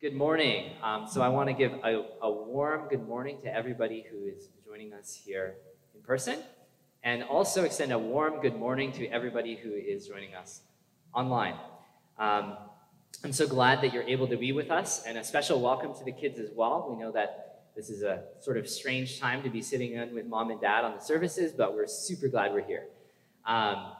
Good morning. Um, so I want to give a, a warm good morning to everybody who is joining us here in person, and also extend a warm good morning to everybody who is joining us online. Um, I'm so glad that you're able to be with us, and a special welcome to the kids as well. We know that this is a sort of strange time to be sitting in with mom and dad on the services, but we're super glad we're here. Um,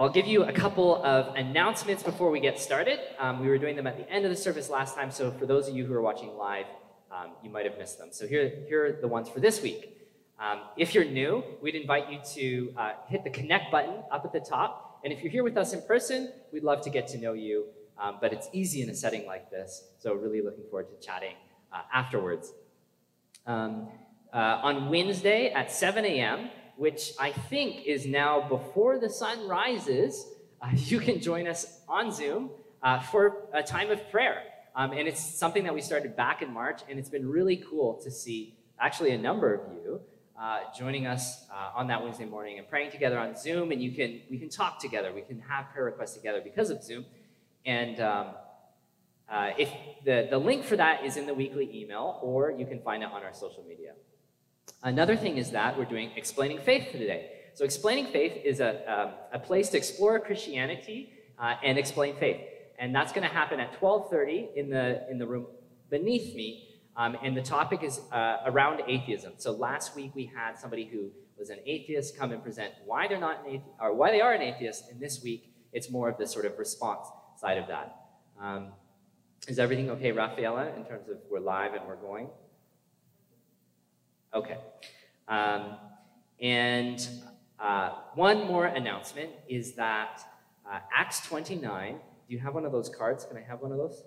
I'll give you a couple of announcements before we get started. Um, we were doing them at the end of the service last time, so for those of you who are watching live, um, you might have missed them. So here, here are the ones for this week. Um, if you're new, we'd invite you to uh, hit the connect button up at the top. And if you're here with us in person, we'd love to get to know you. Um, but it's easy in a setting like this, so really looking forward to chatting uh, afterwards. Um, uh, on Wednesday at 7 a.m., which I think is now before the sun rises, uh, you can join us on Zoom uh, for a time of prayer. Um, and it's something that we started back in March, and it's been really cool to see actually a number of you uh, joining us uh, on that Wednesday morning and praying together on Zoom. And you can we can talk together, we can have prayer requests together because of Zoom. And um, uh, if the, the link for that is in the weekly email, or you can find it on our social media. Another thing is that we're doing Explaining Faith today. So Explaining Faith is a, um, a place to explore Christianity uh, and explain faith. And that's going to happen at 12.30 in the, in the room beneath me. Um, and the topic is uh, around atheism. So last week we had somebody who was an atheist come and present why they're not an atheist, or why they are an atheist. And this week it's more of the sort of response side of that. Um, is everything okay, Rafaela, in terms of we're live and we're going? Okay. Um, and uh, one more announcement is that uh, Acts 29, do you have one of those cards? Can I have one of those?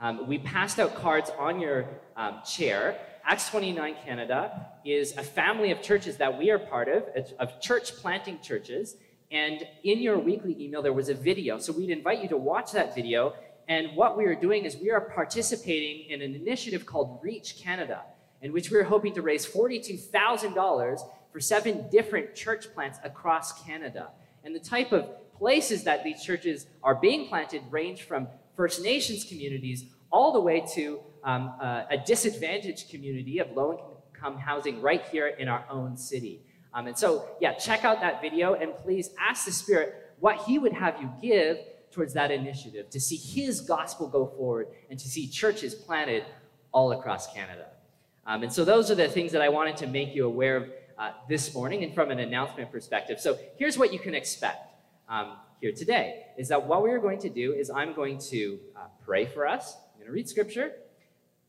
Um, we passed out cards on your um, chair. Acts 29 Canada is a family of churches that we are part of, of church planting churches. And in your weekly email, there was a video. So we'd invite you to watch that video. And what we are doing is we are participating in an initiative called Reach Canada in which we are hoping to raise $42,000 for seven different church plants across Canada. And the type of places that these churches are being planted range from First Nations communities all the way to um, uh, a disadvantaged community of low income housing right here in our own city. Um, and so, yeah, check out that video and please ask the Spirit what He would have you give towards that initiative to see His gospel go forward and to see churches planted all across Canada. Um, and so those are the things that I wanted to make you aware of uh, this morning and from an announcement perspective. So here's what you can expect um, here today, is that what we are going to do is I'm going to uh, pray for us, I'm going to read scripture,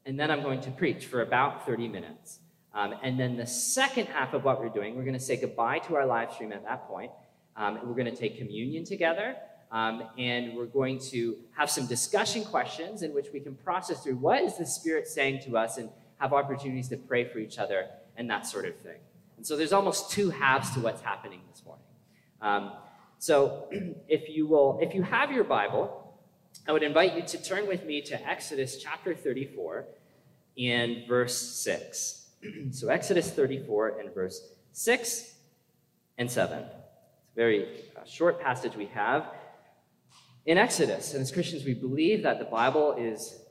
and then I'm going to preach for about 30 minutes. Um, and then the second half of what we're doing, we're going to say goodbye to our live stream at that point. Um, we're going to take communion together. Um, and we're going to have some discussion questions in which we can process through what is the Spirit saying to us and have opportunities to pray for each other, and that sort of thing. And so there's almost two halves to what's happening this morning. Um, so if you will, if you have your Bible, I would invite you to turn with me to Exodus chapter 34 and verse 6. so Exodus 34 and verse 6 and 7. It's a very uh, short passage we have in Exodus. And as Christians, we believe that the Bible is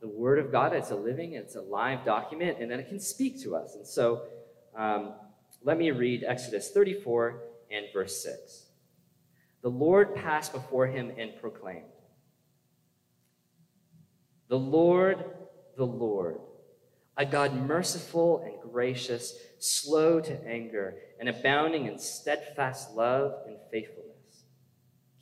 the Word of God. It's a living, it's a live document, and then it can speak to us. And so um, let me read Exodus 34 and verse 6. The Lord passed before him and proclaimed, The Lord, the Lord, a God merciful and gracious, slow to anger, and abounding in steadfast love and faithfulness,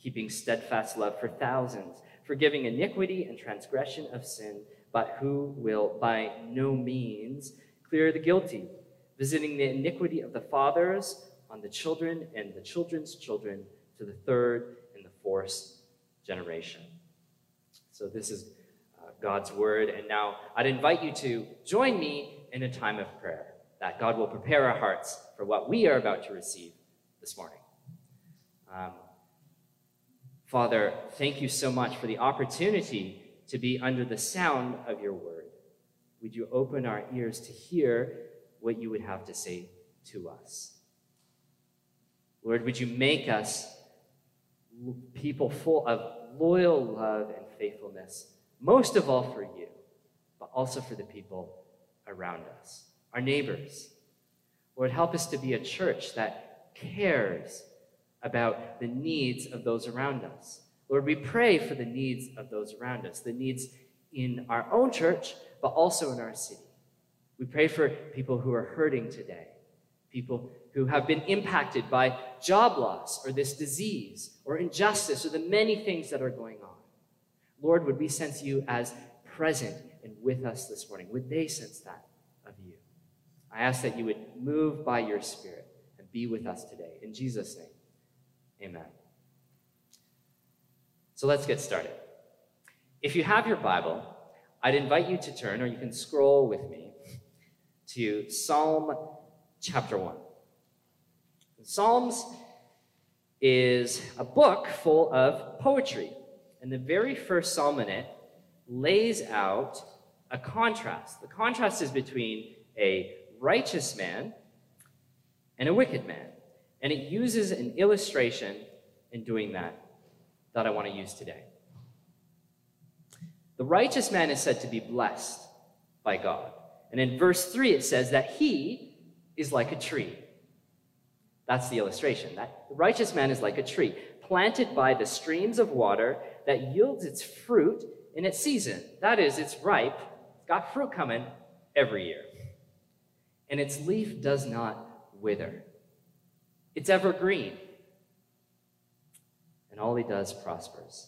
keeping steadfast love for thousands forgiving iniquity and transgression of sin, but who will by no means clear the guilty, visiting the iniquity of the fathers on the children and the children's children to the third and the fourth generation. So this is uh, God's word. And now I'd invite you to join me in a time of prayer, that God will prepare our hearts for what we are about to receive this morning. Um, Father, thank you so much for the opportunity to be under the sound of your word. Would you open our ears to hear what you would have to say to us? Lord, would you make us people full of loyal love and faithfulness most of all for you, but also for the people around us, our neighbors. Lord, help us to be a church that cares about the needs of those around us. Lord, we pray for the needs of those around us, the needs in our own church, but also in our city. We pray for people who are hurting today, people who have been impacted by job loss or this disease or injustice or the many things that are going on. Lord, would we sense you as present and with us this morning? Would they sense that of you? I ask that you would move by your Spirit and be with us today. In Jesus' name, amen. So let's get started. If you have your Bible, I'd invite you to turn, or you can scroll with me, to Psalm chapter 1. Psalms is a book full of poetry. And the very first psalm in it lays out a contrast. The contrast is between a righteous man and a wicked man. And it uses an illustration in doing that that I want to use today. The righteous man is said to be blessed by God. And in verse 3, it says that he is like a tree. That's the illustration. That the righteous man is like a tree planted by the streams of water that yields its fruit in its season. That is, it's ripe, it's got fruit coming every year. And its leaf does not wither. It's evergreen and all he does prospers.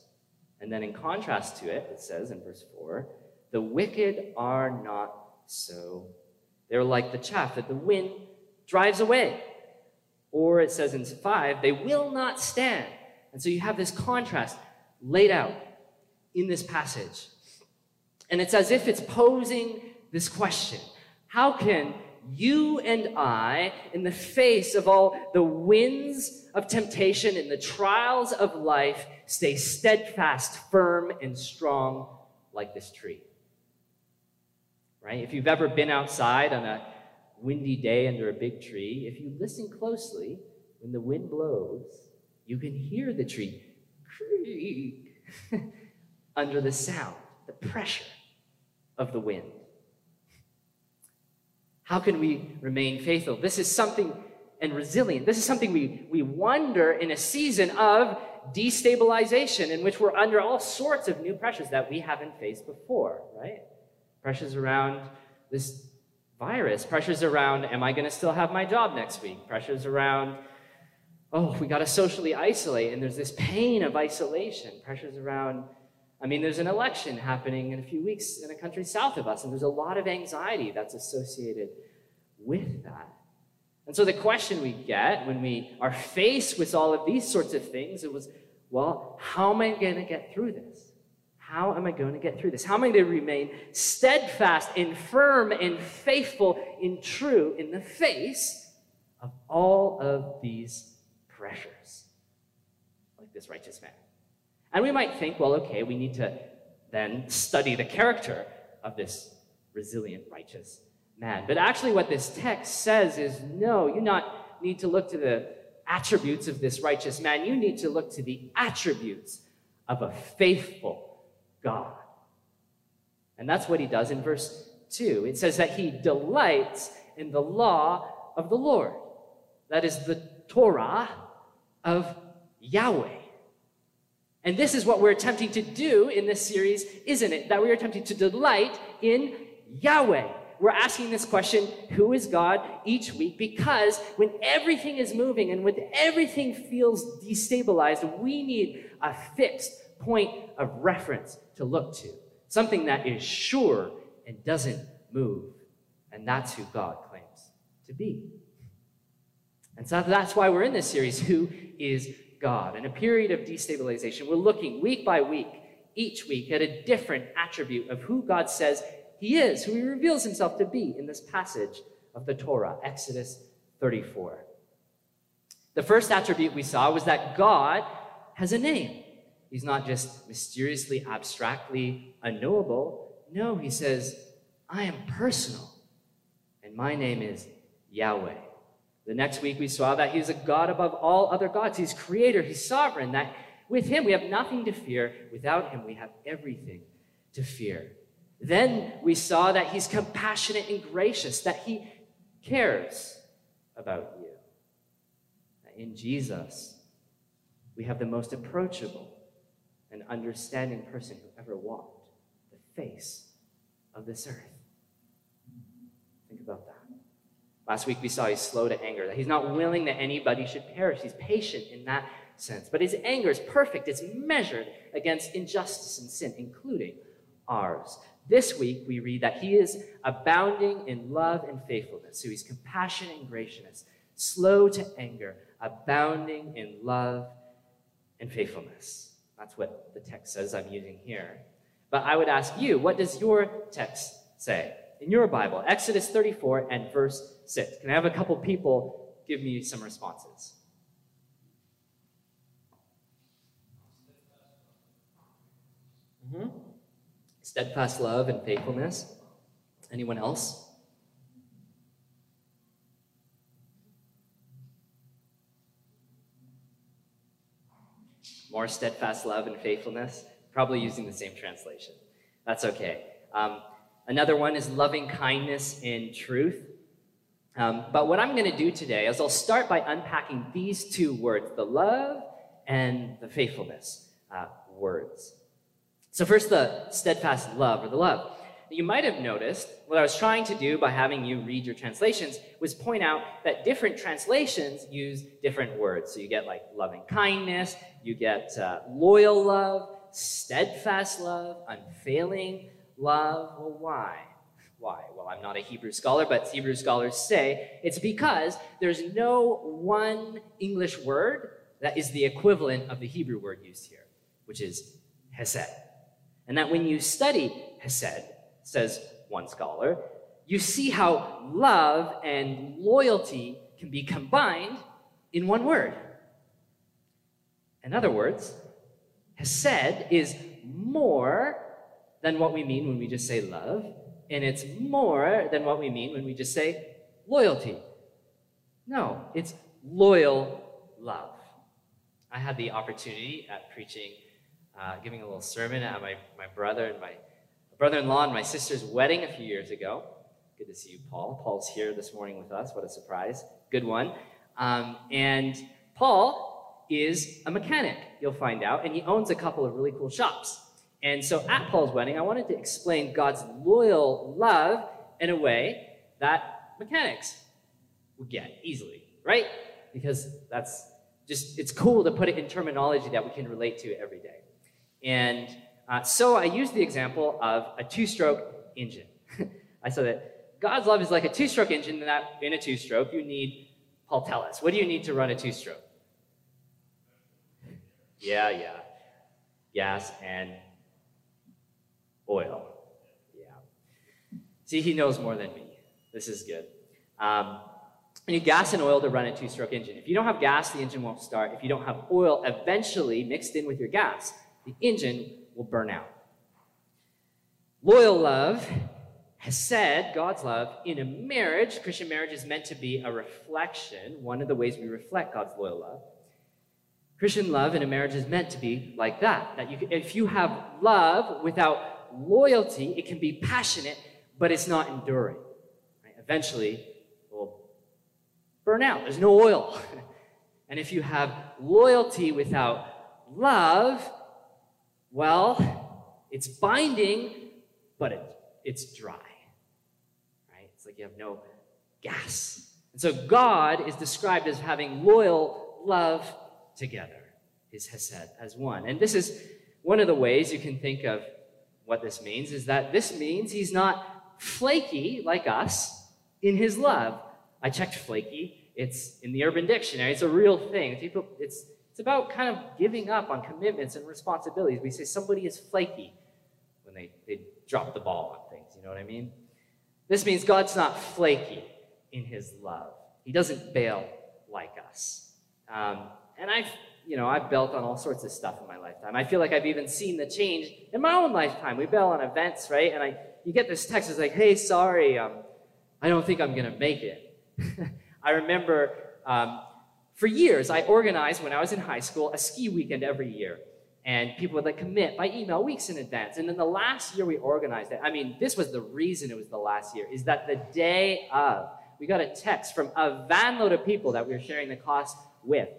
And then in contrast to it, it says in verse 4 the wicked are not so. They're like the chaff that the wind drives away. Or it says in 5, they will not stand. And so you have this contrast laid out in this passage. And it's as if it's posing this question How can you and I, in the face of all the winds of temptation and the trials of life, stay steadfast, firm, and strong like this tree. Right? If you've ever been outside on a windy day under a big tree, if you listen closely, when the wind blows, you can hear the tree creak under the sound, the pressure of the wind. How can we remain faithful? This is something and resilient. This is something we, we wonder in a season of destabilization in which we're under all sorts of new pressures that we haven't faced before, right? Pressures around this virus, pressures around, am I going to still have my job next week? Pressures around, oh, we got to socially isolate, and there's this pain of isolation. Pressures around, I mean, there's an election happening in a few weeks in a country south of us, and there's a lot of anxiety that's associated with that. And so the question we get when we are faced with all of these sorts of things, it was, well, how am I going to get through this? How am I going to get through this? How am I going to remain steadfast and firm and faithful and true in the face of all of these pressures? Like this righteous man. And we might think, well, okay, we need to then study the character of this resilient, righteous man. But actually, what this text says is no, you not need to look to the attributes of this righteous man. You need to look to the attributes of a faithful God. And that's what he does in verse 2. It says that he delights in the law of the Lord. That is the Torah of Yahweh. And this is what we're attempting to do in this series, isn't it? That we are attempting to delight in Yahweh. We're asking this question, who is God, each week, because when everything is moving and when everything feels destabilized, we need a fixed point of reference to look to. Something that is sure and doesn't move. And that's who God claims to be. And so that's why we're in this series, Who is God. In a period of destabilization, we're looking week by week, each week, at a different attribute of who God says He is, who He reveals Himself to be in this passage of the Torah, Exodus 34. The first attribute we saw was that God has a name. He's not just mysteriously, abstractly unknowable. No, He says, I am personal, and my name is Yahweh. The next week we saw that he's a God above all other gods. He's creator, he's sovereign, that with him we have nothing to fear. Without him we have everything to fear. Then we saw that he's compassionate and gracious, that he cares about you. In Jesus, we have the most approachable and understanding person who ever walked the face of this earth. Think about that. Last week we saw he's slow to anger, that he's not willing that anybody should perish. He's patient in that sense. But his anger is perfect, it's measured against injustice and sin, including ours. This week we read that he is abounding in love and faithfulness. So he's compassionate and gracious, slow to anger, abounding in love and faithfulness. That's what the text says I'm using here. But I would ask you, what does your text say? In your Bible, Exodus 34 and verse 6. Can I have a couple people give me some responses? Mm-hmm. Steadfast love and faithfulness. Anyone else? More steadfast love and faithfulness. Probably using the same translation. That's okay. Um, another one is loving kindness and truth. Um, but what I'm going to do today is I'll start by unpacking these two words the love and the faithfulness uh, words. So, first, the steadfast love or the love. You might have noticed what I was trying to do by having you read your translations was point out that different translations use different words. So, you get like loving kindness, you get uh, loyal love, steadfast love, unfailing love. Well, why? Why? Well, I'm not a Hebrew scholar, but Hebrew scholars say it's because there's no one English word that is the equivalent of the Hebrew word used here, which is hesed. And that when you study hesed, says one scholar, you see how love and loyalty can be combined in one word. In other words, hesed is more than what we mean when we just say love, and it's more than what we mean when we just say loyalty. No, it's loyal love. I had the opportunity at preaching, uh, giving a little sermon at my, my brother and my brother-in-law and my sister's wedding a few years ago. Good to see you, Paul. Paul's here this morning with us. What a surprise. Good one. Um, and Paul is a mechanic, you'll find out, and he owns a couple of really cool shops. And so at Paul's wedding, I wanted to explain God's loyal love in a way that mechanics would get easily, right? Because that's just, it's cool to put it in terminology that we can relate to every day. And uh, so I used the example of a two stroke engine. I said that God's love is like a two stroke engine, that in a two stroke, you need, Paul, tell us, what do you need to run a two stroke? Yeah, yeah. Gas and oil. Yeah. See, he knows more than me. This is good. Um, you need gas and oil to run a two stroke engine. If you don't have gas, the engine won't start. If you don't have oil eventually mixed in with your gas, the engine will burn out. Loyal love hesed, God's love, in a marriage, Christian marriage is meant to be a reflection, one of the ways we reflect God's loyal love. Christian love in a marriage is meant to be like that. That you, if you have love without loyalty, it can be passionate, but it's not enduring. Right? Eventually, it will burn out. There's no oil. and if you have loyalty without love, well, it's binding, but it, it's dry. Right? It's like you have no gas. And so God is described as having loyal love together, his Hesed, as one. And this is one of the ways you can think of what this means is that this means he's not flaky like us in his love. I checked flaky. It's in the Urban Dictionary. It's a real thing. People, it's, it's about kind of giving up on commitments and responsibilities. We say somebody is flaky when they, they drop the ball on things. You know what I mean? This means God's not flaky in his love. He doesn't bail like us. Um, and I've you know, I've built on all sorts of stuff in my lifetime. I feel like I've even seen the change in my own lifetime. We bail on events, right? And I, you get this text, it's like, hey, sorry, um, I don't think I'm going to make it. I remember um, for years, I organized when I was in high school a ski weekend every year. and people would like commit by email weeks in advance. And then the last year we organized it, I mean, this was the reason it was the last year, is that the day of, we got a text from a vanload of people that we were sharing the cost with.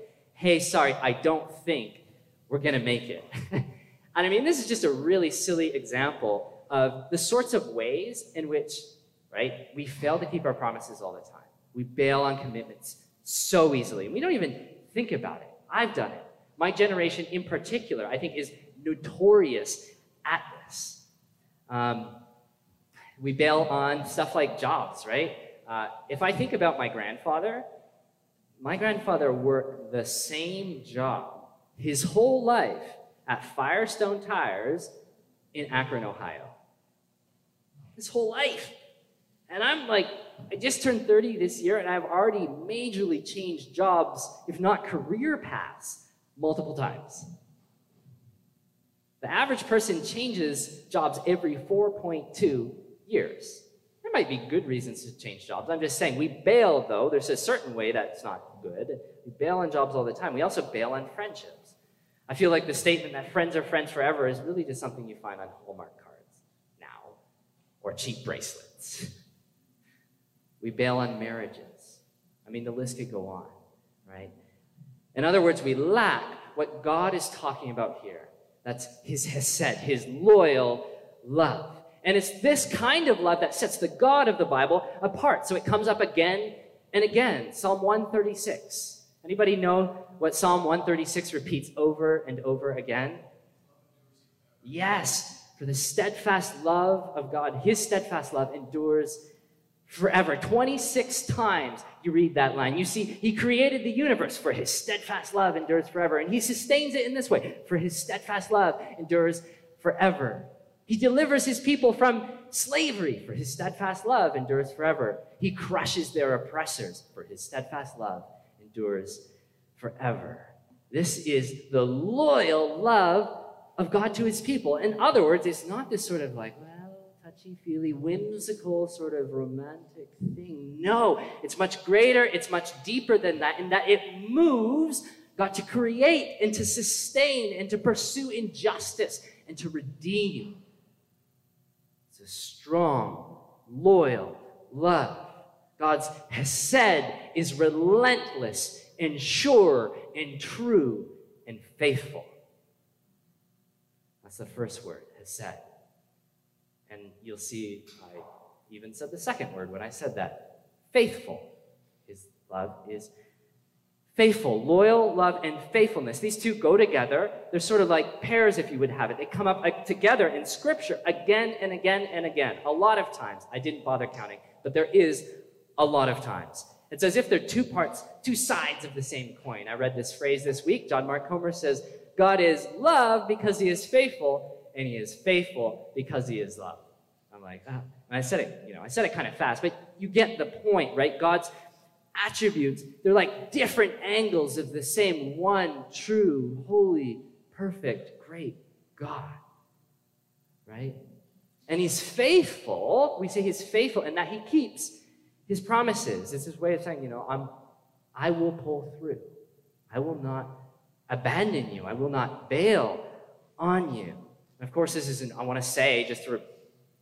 Hey, sorry, I don't think we're going to make it. and I mean, this is just a really silly example of the sorts of ways in which, right, we fail to keep our promises all the time. We bail on commitments so easily. We don't even think about it. I've done it. My generation in particular, I think, is notorious at this. Um, we bail on stuff like jobs, right? Uh, if I think about my grandfather, my grandfather worked the same job his whole life at Firestone Tires in Akron, Ohio. His whole life. And I'm like, I just turned 30 this year and I've already majorly changed jobs, if not career paths, multiple times. The average person changes jobs every 4.2 years. There might be good reasons to change jobs. I'm just saying, we bail though. There's a certain way that's not good. We bail on jobs all the time. We also bail on friendships. I feel like the statement that friends are friends forever is really just something you find on Hallmark cards now or cheap bracelets. We bail on marriages. I mean, the list could go on, right? In other words, we lack what God is talking about here. That's his hesed, his loyal love. And it's this kind of love that sets the God of the Bible apart. So it comes up again and again. Psalm 136. Anybody know what Psalm 136 repeats over and over again? Yes, for the steadfast love of God, his steadfast love endures forever. 26 times you read that line. You see, he created the universe for his steadfast love endures forever. And he sustains it in this way for his steadfast love endures forever. He delivers his people from slavery for his steadfast love endures forever. He crushes their oppressors for his steadfast love endures forever. This is the loyal love of God to his people. In other words, it's not this sort of like, well, touchy feely, whimsical, sort of romantic thing. No, it's much greater, it's much deeper than that, in that it moves God to create and to sustain and to pursue injustice and to redeem. A strong, loyal love. God's Hesed is relentless and sure and true and faithful. That's the first word, Hesed. And you'll see I even said the second word when I said that faithful. His love is faithful. Loyal love and faithfulness. These two go together. They're sort of like pairs, if you would have it. They come up uh, together in Scripture again and again and again. A lot of times. I didn't bother counting, but there is a lot of times. It's as if they're two parts, two sides of the same coin. I read this phrase this week. John Mark Comer says, God is love because he is faithful, and he is faithful because he is love. I'm like, ah. And I said it, you know, I said it kind of fast, but you get the point, right? God's attributes, they're like different angles of the same one true, holy, perfect, great God, right? And he's faithful. We say he's faithful and that he keeps his promises. It's his way of saying, you know, I'm, I will pull through. I will not abandon you. I will not bail on you. And of course, this isn't, I want to say, just to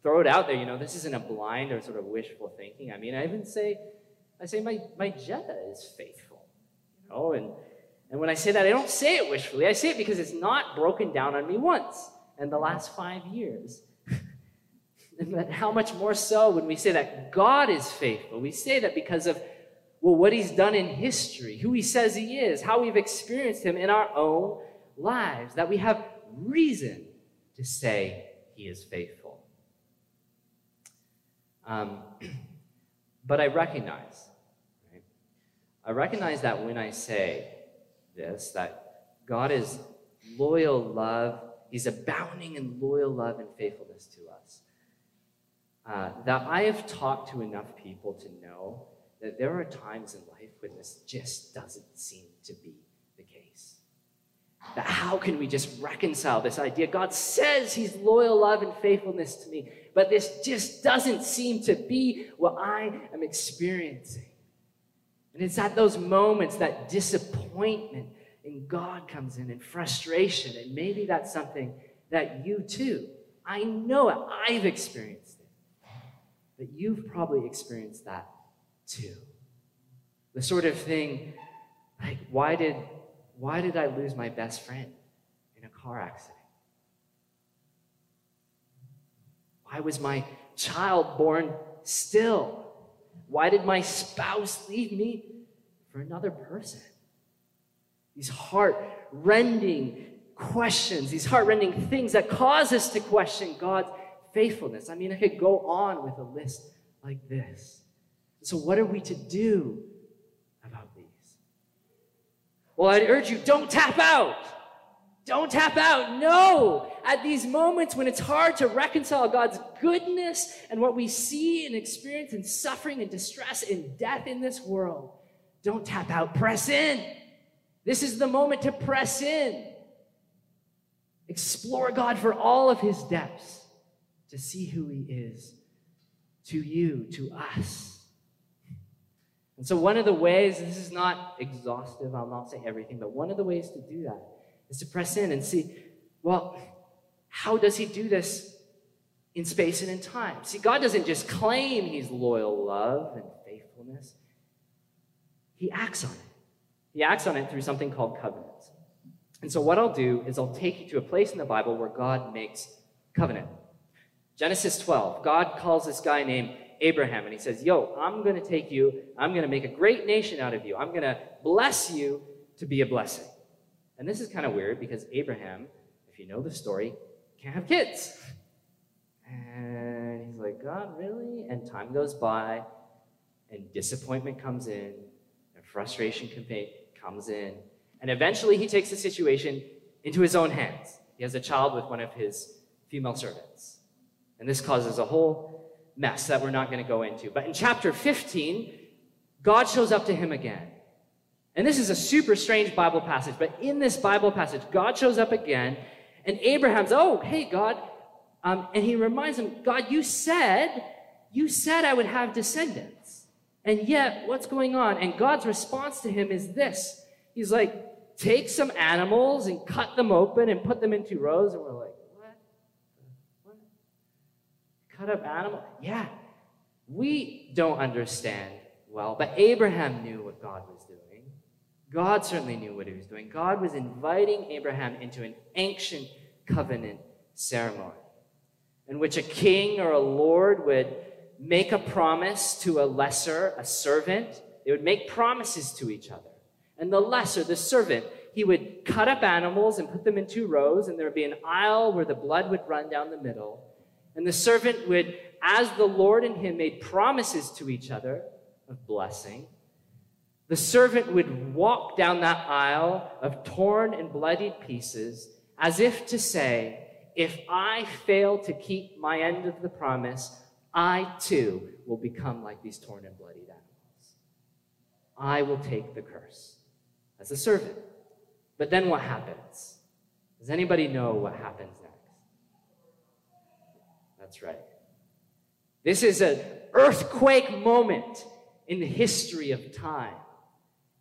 throw it out there, you know, this isn't a blind or sort of wishful thinking. I mean, I even say, I say my, my Jetta is faithful, you know, and, and when I say that, I don't say it wishfully. I say it because it's not broken down on me once in the last five years. and how much more so when we say that God is faithful? We say that because of, well, what he's done in history, who he says he is, how we've experienced him in our own lives, that we have reason to say he is faithful. Um, but I recognize? I recognize that when I say this, that God is loyal love, He's abounding in loyal love and faithfulness to us. Uh, that I have talked to enough people to know that there are times in life when this just doesn't seem to be the case. That how can we just reconcile this idea? God says He's loyal love and faithfulness to me, but this just doesn't seem to be what I am experiencing. And it's at those moments that disappointment and God comes in and frustration. And maybe that's something that you too, I know it, I've experienced it. But you've probably experienced that too. The sort of thing like, why did, why did I lose my best friend in a car accident? Why was my child born still? Why did my spouse leave me for another person? These heart rending questions, these heart rending things that cause us to question God's faithfulness. I mean, I could go on with a list like this. So, what are we to do about these? Well, I'd urge you don't tap out. Don't tap out. No. At these moments when it's hard to reconcile God's goodness and what we see and experience in suffering and distress and death in this world, don't tap out. Press in. This is the moment to press in. Explore God for all of his depths to see who he is to you, to us. And so, one of the ways, this is not exhaustive, I'll not say everything, but one of the ways to do that is to press in and see, well, how does he do this in space and in time? See, God doesn't just claim he's loyal love and faithfulness, he acts on it. He acts on it through something called covenants. And so, what I'll do is I'll take you to a place in the Bible where God makes covenant. Genesis 12, God calls this guy named Abraham and he says, Yo, I'm going to take you, I'm going to make a great nation out of you. I'm going to bless you to be a blessing. And this is kind of weird because Abraham, if you know the story, can't have kids. And he's like, God, really? And time goes by, and disappointment comes in, and frustration comes in. And eventually he takes the situation into his own hands. He has a child with one of his female servants. And this causes a whole mess that we're not going to go into. But in chapter 15, God shows up to him again. And this is a super strange Bible passage, but in this Bible passage, God shows up again, and Abraham's, oh, hey, God. Um, and he reminds him, God, you said, you said I would have descendants. And yet, what's going on? And God's response to him is this He's like, take some animals and cut them open and put them into rows. And we're like, what? What? Cut up animal? Yeah. We don't understand well, but Abraham knew what God was doing. God certainly knew what he was doing. God was inviting Abraham into an ancient covenant ceremony in which a king or a lord would make a promise to a lesser, a servant. They would make promises to each other. And the lesser, the servant, he would cut up animals and put them in two rows, and there would be an aisle where the blood would run down the middle. And the servant would, as the Lord and him made promises to each other of blessing, the servant would walk down that aisle of torn and bloodied pieces as if to say, If I fail to keep my end of the promise, I too will become like these torn and bloodied animals. I will take the curse as a servant. But then what happens? Does anybody know what happens next? That's right. This is an earthquake moment in the history of time.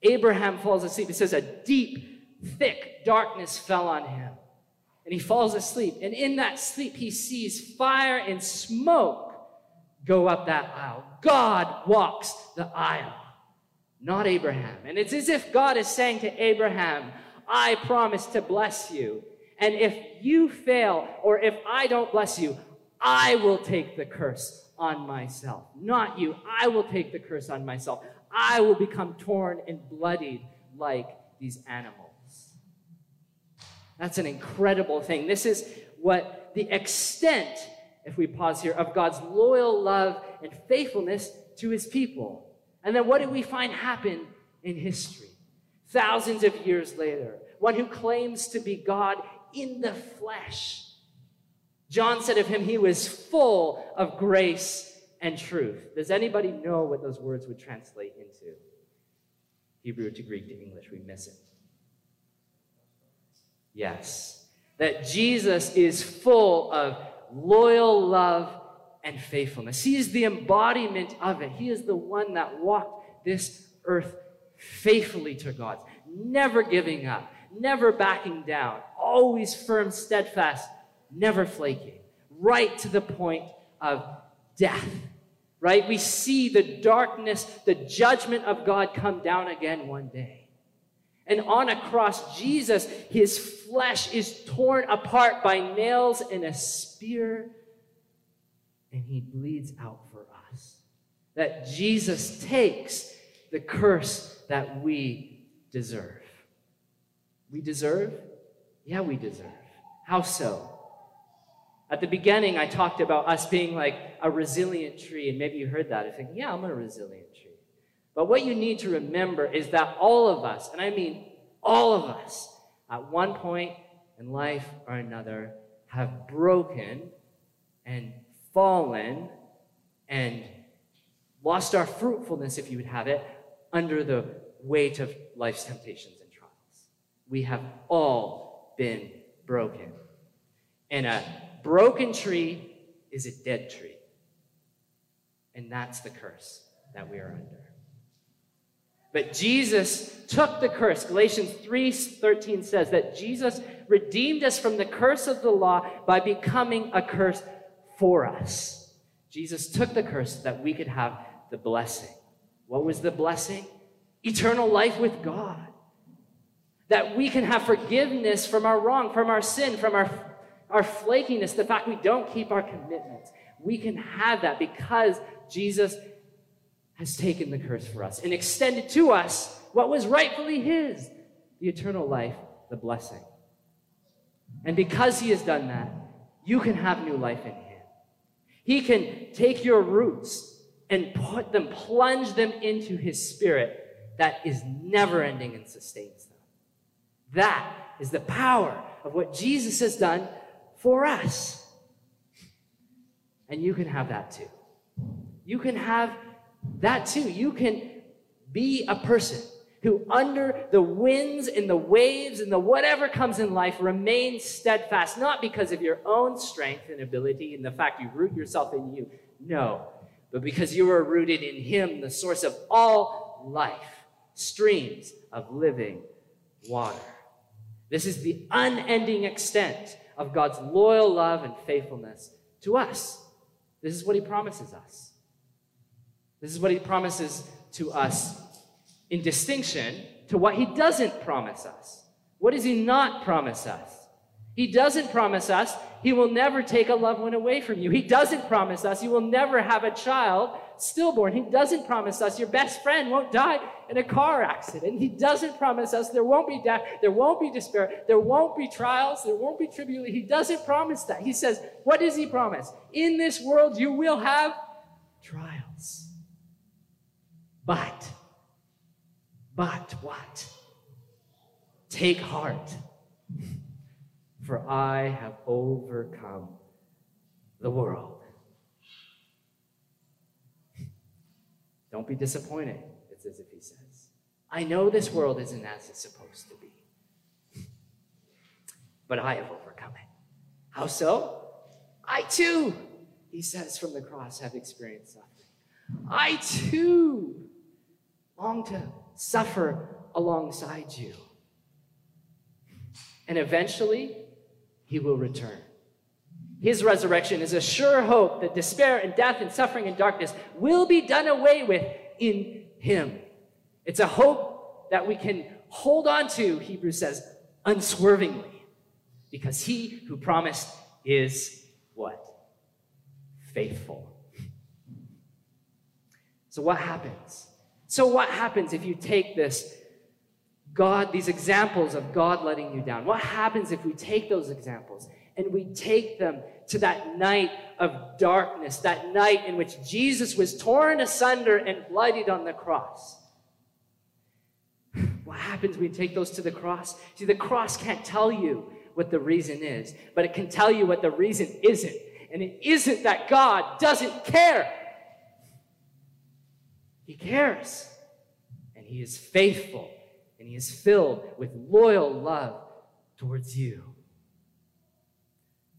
Abraham falls asleep. It says a deep, thick darkness fell on him. And he falls asleep. And in that sleep, he sees fire and smoke go up that aisle. God walks the aisle not Abraham. And it's as if God is saying to Abraham, I promise to bless you. And if you fail, or if I don't bless you, I will take the curse on myself. Not you. I will take the curse on myself. I will become torn and bloodied like these animals. That's an incredible thing. This is what the extent, if we pause here, of God's loyal love and faithfulness to his people. And then what do we find happen in history? Thousands of years later, one who claims to be God in the flesh. John said of him, he was full of grace and truth. Does anybody know what those words would translate into? Hebrew to Greek to English, we miss it. Yes, that Jesus is full of loyal love and faithfulness. He is the embodiment of it. He is the one that walked this earth faithfully to God, never giving up, never backing down, always firm, steadfast, never flaking, right to the point of death. Right? We see the darkness, the judgment of God come down again one day. And on a cross, Jesus, his flesh is torn apart by nails and a spear, and he bleeds out for us. That Jesus takes the curse that we deserve. We deserve? Yeah, we deserve. How so? At the beginning, I talked about us being like a resilient tree, and maybe you heard that. I think, yeah, I'm a resilient tree. But what you need to remember is that all of us, and I mean all of us, at one point in life or another, have broken and fallen and lost our fruitfulness, if you would have it, under the weight of life's temptations and trials. We have all been broken. And a broken tree is a dead tree. And that's the curse that we are under. But Jesus took the curse. Galatians 3:13 says that Jesus redeemed us from the curse of the law by becoming a curse for us. Jesus took the curse that we could have the blessing. What was the blessing? Eternal life with God. That we can have forgiveness from our wrong, from our sin, from our, our flakiness, the fact we don't keep our commitments. We can have that because Jesus has taken the curse for us and extended to us what was rightfully His the eternal life, the blessing. And because He has done that, you can have new life in Him. He can take your roots and put them, plunge them into His Spirit that is never ending and sustains them. That is the power of what Jesus has done for us. And you can have that too. You can have that too. You can be a person who, under the winds and the waves and the whatever comes in life, remains steadfast, not because of your own strength and ability and the fact you root yourself in you. No, but because you are rooted in Him, the source of all life, streams of living water. This is the unending extent of God's loyal love and faithfulness to us. This is what He promises us. This is what He promises to us in distinction to what He doesn't promise us. What does He not promise us? He doesn't promise us He will never take a loved one away from you. He doesn't promise us you will never have a child stillborn. He doesn't promise us your best friend won't die in a car accident. He doesn't promise us there won't be death, there won't be despair, there won't be trials, there won't be tribulation. He doesn't promise that. He says, What does He promise? In this world you will have trials. But, but what? Take heart, for I have overcome the world. Don't be disappointed, it's as if he says. I know this world isn't as it's supposed to be, but I have overcome it. How so? I too, he says from the cross, have experienced suffering. I too long to suffer alongside you. And eventually, he will return. His resurrection is a sure hope that despair and death and suffering and darkness will be done away with in him. It's a hope that we can hold on to, Hebrews says, unswervingly, because he who promised is what? Faithful. So, what happens? So, what happens if you take this God, these examples of God letting you down? What happens if we take those examples and we take them to that night of darkness, that night in which Jesus was torn asunder and bloodied on the cross. What happens when we take those to the cross? See, the cross can't tell you what the reason is, but it can tell you what the reason isn't. And it isn't that God doesn't care. He cares. And He is faithful. And He is filled with loyal love towards you.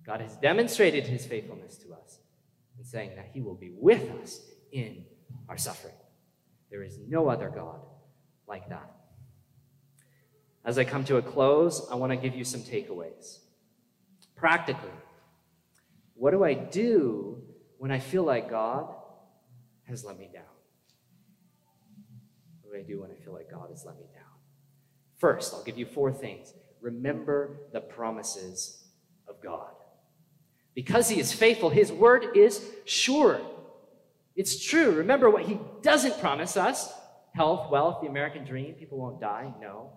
God has demonstrated his faithfulness to us in saying that he will be with us in our suffering. There is no other God like that. As I come to a close, I want to give you some takeaways. Practically, what do I do when I feel like God has let me down? What do I do when I feel like God has let me down? First, I'll give you four things. Remember the promises of God. Because He is faithful, His word is sure. It's true. Remember what He doesn't promise us health, wealth, the American dream, people won't die. No.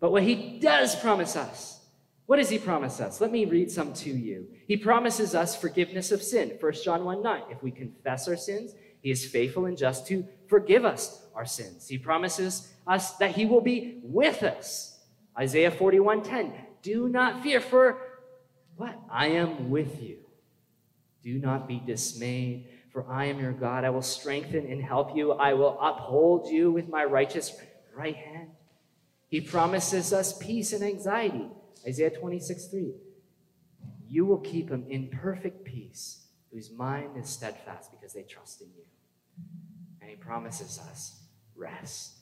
But what He does promise us what does he promise us? Let me read some to you. He promises us forgiveness of sin. 1 John 1 9. If we confess our sins, he is faithful and just to forgive us our sins. He promises us that he will be with us. Isaiah 41 10. Do not fear, for what? I am with you. Do not be dismayed, for I am your God. I will strengthen and help you. I will uphold you with my righteous right hand. He promises us peace and anxiety. Isaiah 26, 3. You will keep them in perfect peace, whose mind is steadfast because they trust in you. And he promises us rest.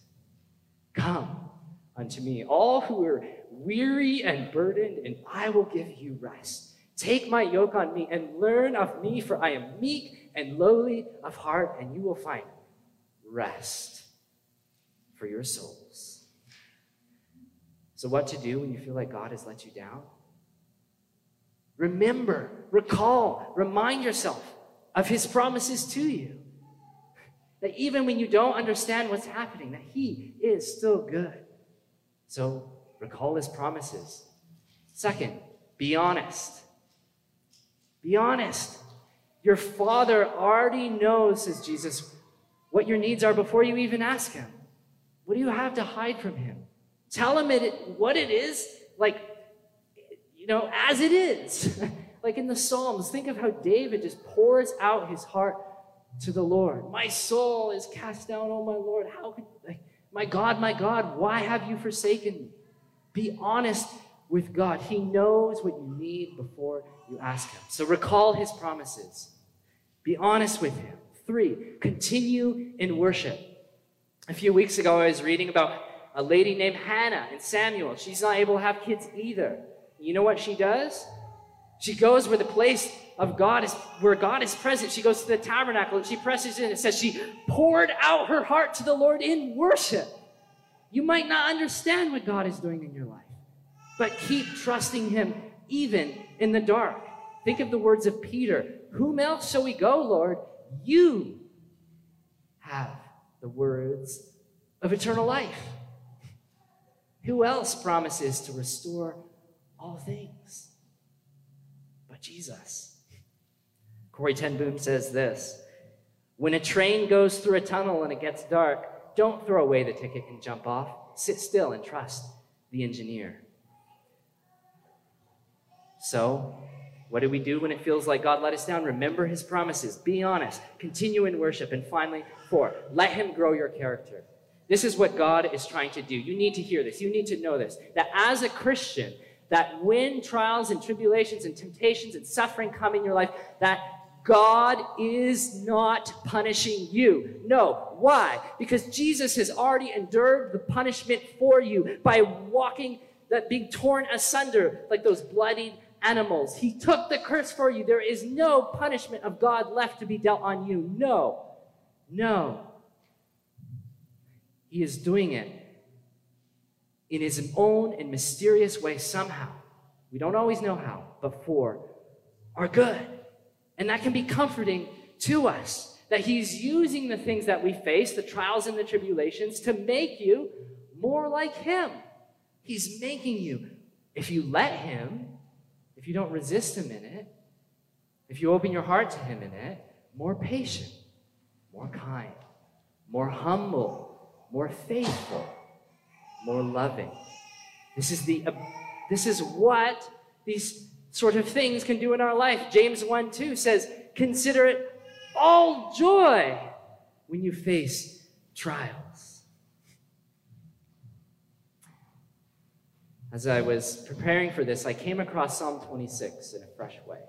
Come unto me, all who are weary and burdened, and I will give you rest. Take my yoke on me and learn of me, for I am meek and lowly of heart, and you will find rest for your souls. So, what to do when you feel like God has let you down? Remember, recall, remind yourself of his promises to you. That even when you don't understand what's happening, that he is still good. So recall his promises. Second, be honest. Be honest. Your father already knows, says Jesus, what your needs are before you even ask him. What do you have to hide from him? Tell him it, what it is, like, you know, as it is. like in the Psalms, think of how David just pours out his heart to the Lord. My soul is cast down, oh my Lord. How could, like, my God, my God, why have you forsaken me? Be honest with God. He knows what you need before you ask Him. So recall His promises. Be honest with Him. Three, continue in worship. A few weeks ago, I was reading about a lady named Hannah and Samuel. She's not able to have kids either. You know what she does? She goes where the place of God is, where God is present. She goes to the tabernacle and she presses in. It says she poured out her heart to the Lord in worship. You might not understand what God is doing in your life, but keep trusting Him even in the dark. Think of the words of Peter Whom else shall we go, Lord? You have the words of eternal life. Who else promises to restore all things but Jesus? Corrie ten Boom says this When a train goes through a tunnel and it gets dark, don't throw away the ticket and jump off. Sit still and trust the engineer. So, what do we do when it feels like God let us down? Remember his promises. Be honest. Continue in worship. And finally, four, let him grow your character. This is what God is trying to do. You need to hear this. You need to know this. That as a Christian, that when trials and tribulations and temptations and suffering come in your life, that God is not punishing you. No. Why? Because Jesus has already endured the punishment for you by walking, that being torn asunder like those bloodied animals. He took the curse for you. There is no punishment of God left to be dealt on you. No. No. He is doing it in his own and mysterious way somehow. We don't always know how, but for our good. And that can be comforting to us that he's using the things that we face, the trials and the tribulations, to make you more like him. He's making you, if you let him, if you don't resist him in it, if you open your heart to him in it, more patient, more kind, more humble, more faithful, more loving. This is, the, this is what these sort of things can do in our life. James 1 2 says, Consider it all joy when you face trials. As I was preparing for this, I came across Psalm 26 in a fresh way.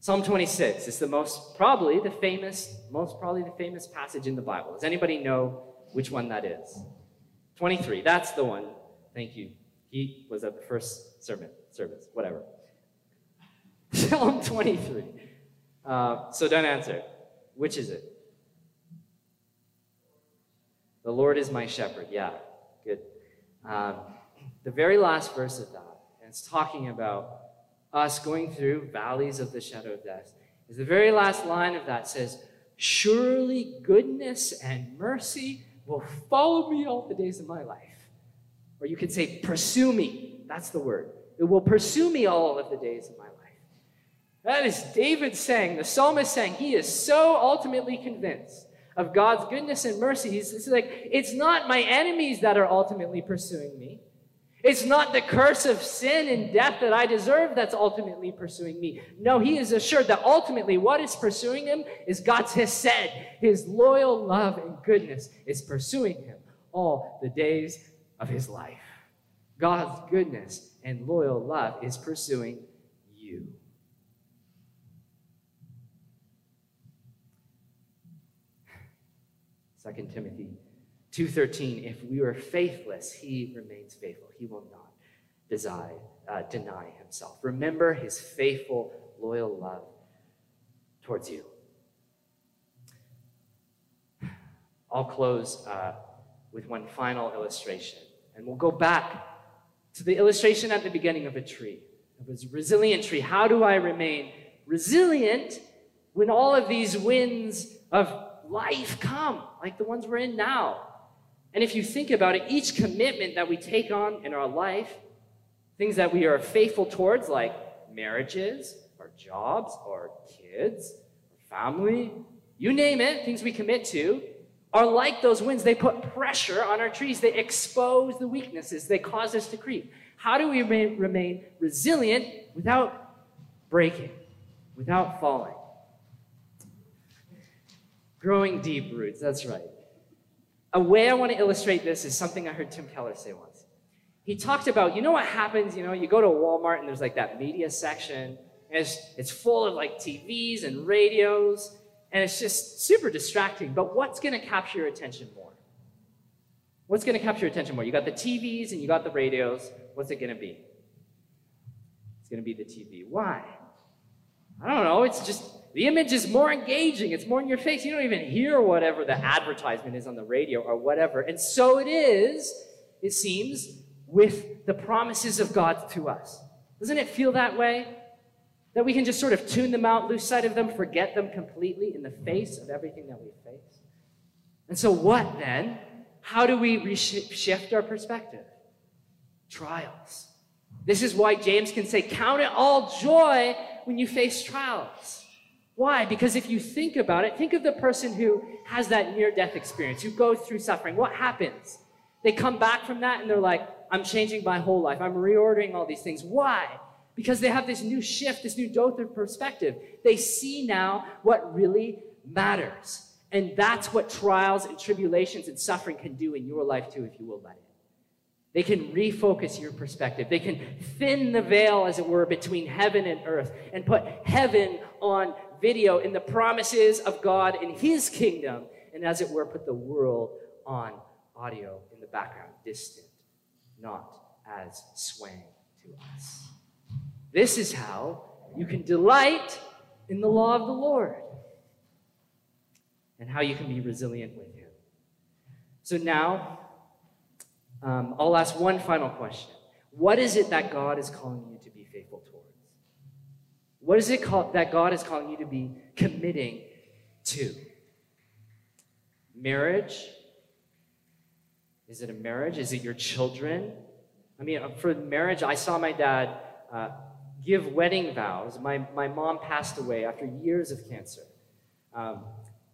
Psalm 26 is the most, probably the famous, most probably the famous passage in the Bible. Does anybody know which one that is. 23, that's the one Thank you. He was at the first sermon service, whatever. Psalm 23. Uh, so don't answer. Which is it? The Lord is my shepherd. Yeah, good. Um, the very last verse of that, and it's talking about us going through valleys of the shadow of death, is the very last line of that says, Surely goodness and mercy will follow me all the days of my life. Or you could say, Pursue me. That's the word. It will pursue me all of the days of my life. That is David saying, the psalmist saying, he is so ultimately convinced of God's goodness and mercy. He's, like, it's not my enemies that are ultimately pursuing me. It's not the curse of sin and death that I deserve that's ultimately pursuing me. No, he is assured that ultimately what is pursuing him is God's hesed. His loyal love and goodness is pursuing him all the days of his life. God's goodness and loyal love is pursuing you. 2 Timothy 2.13, if we are faithless, he remains faithful. He will not desire, uh, deny himself. Remember his faithful, loyal love towards you. I'll close uh, with one final illustration, and we'll go back to the illustration at the beginning of a tree. It was a resilient tree. How do I remain resilient when all of these winds of life come, like the ones we're in now. And if you think about it, each commitment that we take on in our life, things that we are faithful towards, like marriages, our jobs, our kids, or family, you name it, things we commit to, are like those winds. They put pressure on our trees. They expose the weaknesses. They cause us to creep. How do we remain resilient without breaking, without falling? Growing deep roots, that's right. A way I want to illustrate this is something I heard Tim Keller say once. He talked about, you know what happens, you know, you go to Walmart and there's like that media section, and it's, it's full of like TVs and radios, and it's just super distracting. But what's going to capture your attention more? What's going to capture your attention more? You got the TVs and you got the radios. What's it going to be? It's going to be the TV. Why? I don't know. It's just the image is more engaging, it's more in your face. You don't even hear whatever the advertisement is on the radio or whatever. And so it is, it seems, with the promises of God to us. Doesn't it feel that way? That we can just sort of tune them out, lose sight of them, forget them completely in the face of everything that we face? And so, what then? How do we shift our perspective? Trials. This is why James can say, Count it all joy when you face trials. Why? Because if you think about it, think of the person who has that near death experience, who goes through suffering. What happens? They come back from that and they're like, I'm changing my whole life. I'm reordering all these things. Why? Because they have this new shift, this new dose of perspective. They see now what really matters. And that's what trials and tribulations and suffering can do in your life too, if you will let it. They can refocus your perspective. They can thin the veil, as it were, between heaven and earth and put heaven on video in the promises of God in His kingdom, and as it were, put the world on audio in the background, distant, not as swaying to us. This is how you can delight in the law of the Lord and how you can be resilient with Him. So now, um, I'll ask one final question. What is it that God is calling you to to? What is it called that God is calling you to be committing to? Marriage? Is it a marriage? Is it your children? I mean, uh, for marriage, I saw my dad uh, give wedding vows. My, my mom passed away after years of cancer. Um,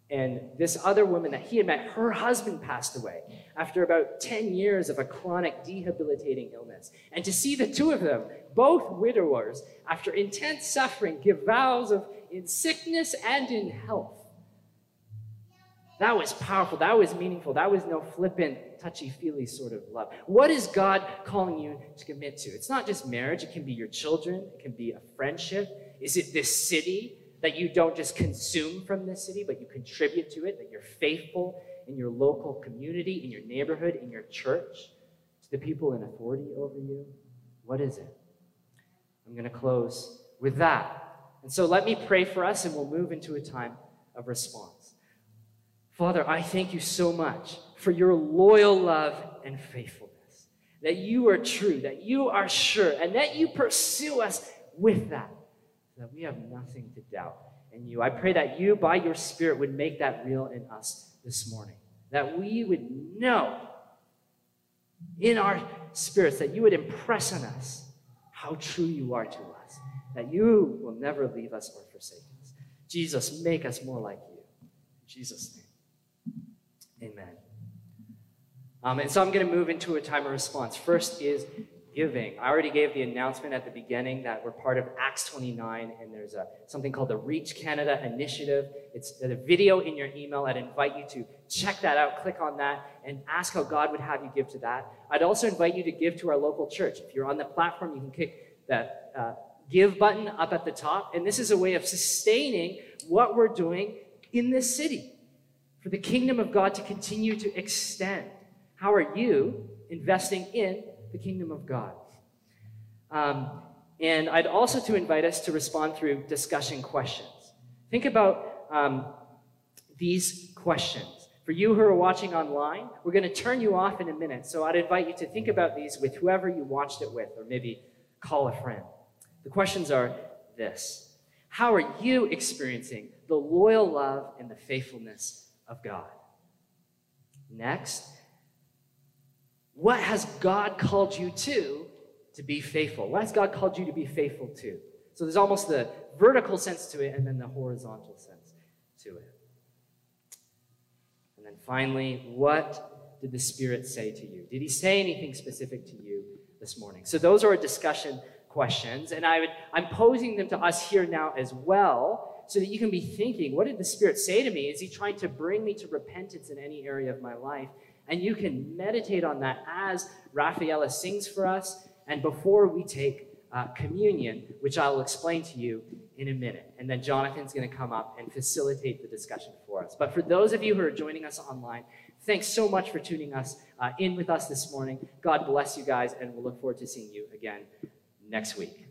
and this other woman that he had met, her husband passed away after about 10 years of a chronic debilitating illness. And to see the two of them, both widowers, after intense suffering, give vows of in sickness and in health. That was powerful. That was meaningful. That was no flippant, touchy feely sort of love. What is God calling you to commit to? It's not just marriage, it can be your children, it can be a friendship. Is it this city? that you don't just consume from this city, but you contribute to it, that you're faithful in your local community, in your neighborhood, in your church, to the people in authority over you? What is it? I'm going to close with that. And so let me pray for us and we'll move into a time of response. Father, I thank you so much for your loyal love and faithfulness, that you are true, that you are sure, and that you pursue us with that, that we have nothing to doubt in you. I pray that you, by your Spirit, would make that real in us this morning, that we would know in our spirits, that you would impress on us how true you are to us, that you will never leave us or forsake us. Jesus, make us more like you. In Jesus' name, amen. Um, and so I'm going to move into a time of response. First is giving. I already gave the announcement at the beginning that we're part of Acts 29, and there's a, something called the Reach Canada Initiative. It's a video in your email. I'd invite you to check that out, click on that, and ask how God would have you give to that. I'd also invite you to give to our local church. If you're on the platform, you can click that uh, give button up at the top, and this is a way of sustaining what we're doing in this city for the kingdom of God to continue to extend. How are you investing in the kingdom of God. Um, and I'd also to invite us to respond through discussion questions. Think about um, these questions. For you who are watching online, we're going to turn you off in a minute. So I'd invite you to think about these with whoever you watched it with, or maybe call a friend. The questions are this How are you experiencing the loyal love and the faithfulness of God? Next, what has God called you to to be faithful? What has God called you to be faithful to? So there's almost the vertical sense to it and then the horizontal sense to it. And then finally, what did the Spirit say to you? Did He say anything specific to you this morning? So those are discussion questions, and I would, I'm posing them to us here now as well so that you can be thinking, what did the Spirit say to me? Is He trying to bring me to repentance in any area of my life? And you can meditate on that as Rafaela sings for us and before we take uh, communion, which I'll explain to you in a minute. And then Jonathan's going to come up and facilitate the discussion for us. But for those of you who are joining us online, thanks so much for tuning us uh, in with us this morning. God bless you guys, and we'll look forward to seeing you again next week.